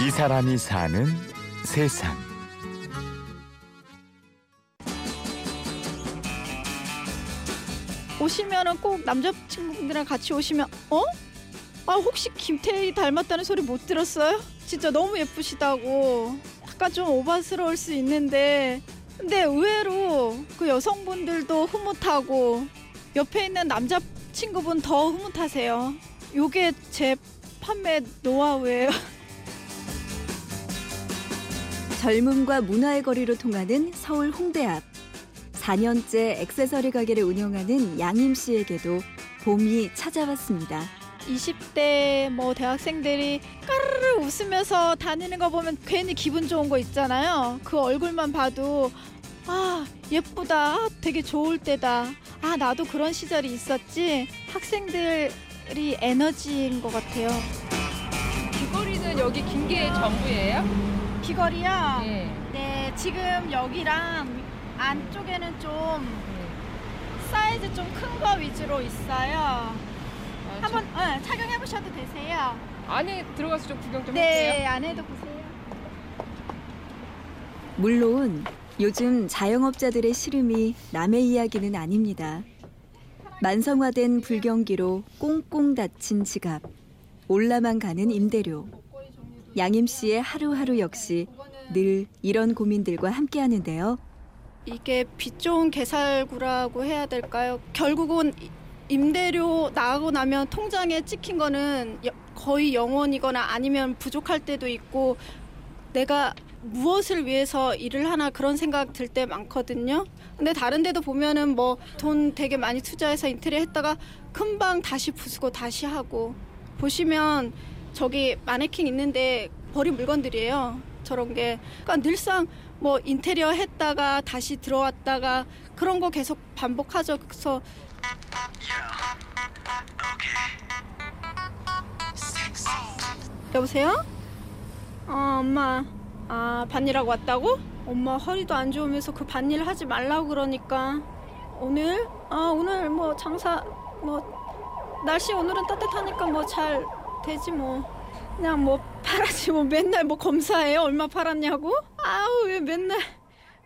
이 사람이 사는 세상. 오시면은 꼭 남자친구분들이랑 같이 오시면 어? 아 혹시 김태희 닮았다는 소리 못 들었어요? 진짜 너무 예쁘시다고 약간 좀 오바스러울 수 있는데 근데 의외로 그 여성분들도 흐뭇하고 옆에 있는 남자친구분 더 흐뭇하세요 요게 제 판매 노하우예요 젊음과 문화의 거리로 통하는 서울 홍대 앞. 4년째 액세서리 가게를 운영하는 양임 씨에게도 봄이 찾아왔습니다. 20대 뭐 대학생들이 까르르 웃으면서 다니는 거 보면 괜히 기분 좋은 거 있잖아요. 그 얼굴만 봐도 아 예쁘다, 아, 되게 좋을 때다. 아 나도 그런 시절이 있었지. 학생들이 에너지인 것 같아요. 귀걸이는 여기 긴 게 전부예요? 귀걸이요. 예. 네 지금 여기랑 안쪽에는 좀 사이즈 좀 큰 거 위주로 있어요. 아, 한번 네, 착용해 보셔도 되세요. 저 안에 들어가서 좀 구경 좀네 할게요. 안에도 보세요. 물론 요즘 자영업자들의 시름이 남의 이야기는 아닙니다. 만성화된 불경기로 꽁꽁 닫힌 지갑, 올라만 가는 임대료. 양임 씨의 하루하루 역시 늘 이런 고민들과 함께 하는데요. 이게 빚 좋은 개살구라고 해야 될까요? 결국은 이- 임대료 나가고 나면 통장에 찍힌 거는 여- 거의 영원이거나 아니면 부족할 때도 있고 내가 무엇을 위해서 일을 하나 그런 생각 들 때 많거든요. 근데 다른 데도 보면은 뭐 돈 되게 많이 투자해서 인테리어 했다가 금방 다시 부수고 다시 하고 보시면 저기 마네킹 있는데 버린 물건들이에요. 저런 게 그러니까 늘상 뭐 인테리어 했다가 다시 들어왔다가 그런 거 계속 반복하죠. 그래서 여보세요? 어 엄마 아 반일하고 왔다고? 엄마 허리도 안 좋으면서 그 반일 하지 말라고 그러니까 오늘 아 오늘 뭐 장사 뭐 날씨 오늘은 따뜻하니까 뭐잘 되지 뭐. 그냥 뭐 팔았지 뭐 맨날 뭐 검사해요? 얼마 팔았냐고? 아우 왜 맨날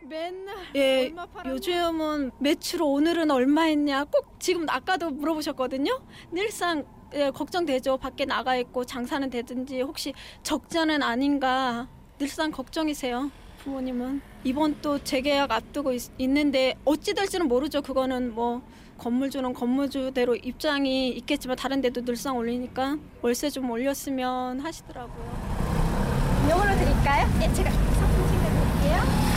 맨날 예 요즘은 매출 오늘은 얼마 했냐? 꼭 지금 아까도 물어보셨거든요? 늘상 예, 걱정되죠. 밖에 나가 있고 장사는 되든지 혹시 적자는 아닌가? 늘상 걱정이세요 부모님은. 이번 또 재계약 앞두고 있, 있는데 어찌 될지는 모르죠. 그거는 뭐 건물주는 건물주대로 입장이 있겠지만 다른 데도 늘상 올리니까 월세 좀 올렸으면 하시더라고요 이용으로 드릴까요? 예 제가 상품 챙겨드릴게요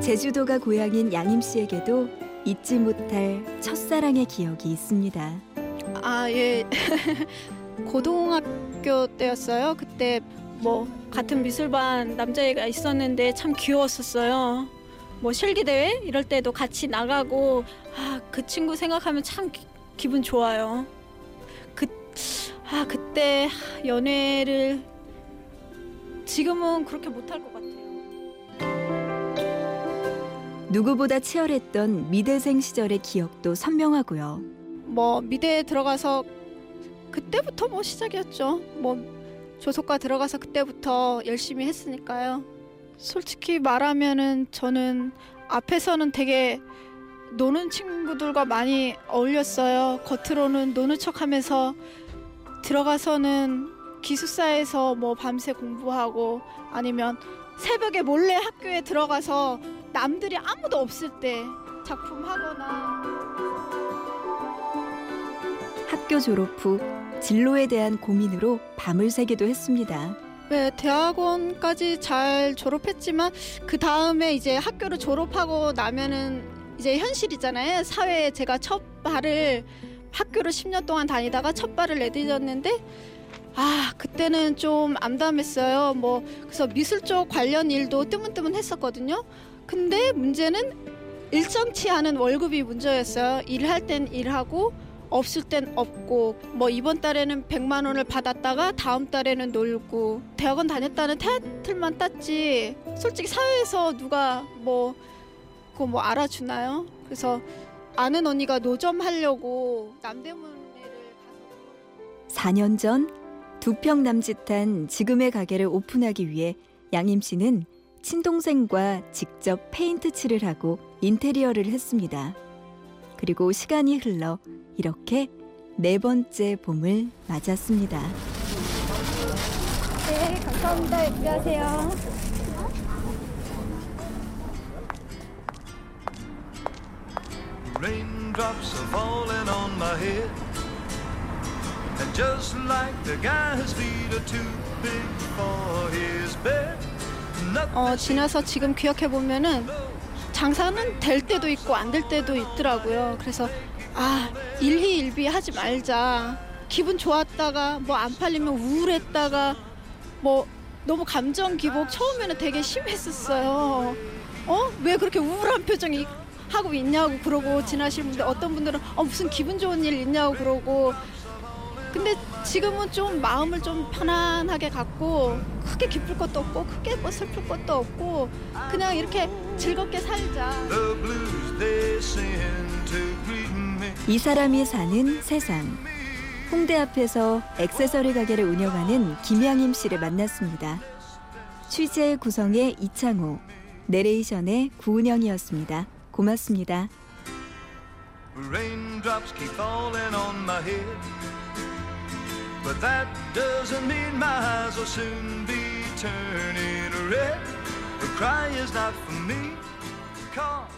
제주도가 고향인 양임 씨에게도 잊지 못할 첫사랑의 기억이 있습니다. 아, 예. 고등학교 때였어요. 그때 뭐 같은 미술반 남자애가 있었는데 참 귀여웠었어요. 뭐 실기 대회 이럴 때도 같이 나가고 아, 그 친구 생각하면 참 기, 기분 좋아요. 그 아, 그때 연애를 지금은 그렇게 못할 것 누구보다 치열했던 미대생 시절의 기억도 선명하고요. 뭐 미대에 들어가서 그때부터 뭐 시작이었죠. 뭐 조속과 들어가서 그때부터 열심히 했으니까요. 솔직히 말하면은 저는 앞에서는 되게 노는 친구들과 많이 어울렸어요. 겉으로는 노는 척 하면서 들어가서는 기숙사에서 뭐 밤새 공부하고 아니면 새벽에 몰래 학교에 들어가서 남들이 아무도 없을 때 작품 하거나 학교 졸업 후 진로에 대한 고민으로 밤을 새기도 했습니다. 네, 대학원까지 잘 졸업했지만 그 다음에 이제 학교를 졸업하고 나면은 이제 현실이잖아요. 사회에 제가 첫 발을 학교를 10년 동안 다니다가 첫 발을 내디뎠는데 아 그때는 좀 암담했어요. 뭐 그래서 미술 쪽 관련 일도 뜨문뜨문 했었거든요. 근데 문제는 일정치 않은 월급이 문제였어요. 일할 땐 일하고 없을 땐 없고 뭐 이번 달에는 100만 원을 받았다가 다음 달에는 놀고 대학원 다녔다는 타이틀만 땄지 솔직히 사회에서 누가 뭐 그거 뭐 알아주나요? 그래서 아는 언니가 노점 하려고 남대문에를 가서 4년 전 두 평 남짓한 지금의 가게를 오픈하기 위해 양임 씨는 친동생과 직접 페인트 칠을 하고 인테리어를 했습니다. 그리고 시간이 흘러 이렇게 네 번째 봄을 맞았습니다. 네 감사합니다 안녕하세요 Raindrops are falling on my head. And just like the guy's feet are too big for his bed. 어, 지나서 지금 기억해 보면은 장사는 될 때도 있고 안 될 때도 있더라고요. 그래서 아 일희일비 하지 말자. 기분 좋았다가 뭐 안 팔리면 우울했다가 뭐 너무 감정 기복 처음에는 되게 심했었어요. 어? 왜 그렇게 우울한 표정이 하고 있냐고 그러고 지나시는 분들 어떤 분들은 어 무슨 기분 좋은 일 있냐고 그러고 근데 지금은 좀 마음을 좀 편안하게 갖고 크게 기쁠 것도 없고 크게 뭐 슬플 것도 없고 그냥 이렇게 즐겁게 살자. the blues they send to greet me. 이 사람이 사는 세상. 홍대 앞에서 액세서리 가게를 운영하는 김양임 씨를 만났습니다. 취재 구성의 이창호, 내레이션의 구은영이었습니다. 고맙습니다. Raindrops keep falling on my head. But that doesn't mean my eyes will soon be turning red. The cry is not for me, cause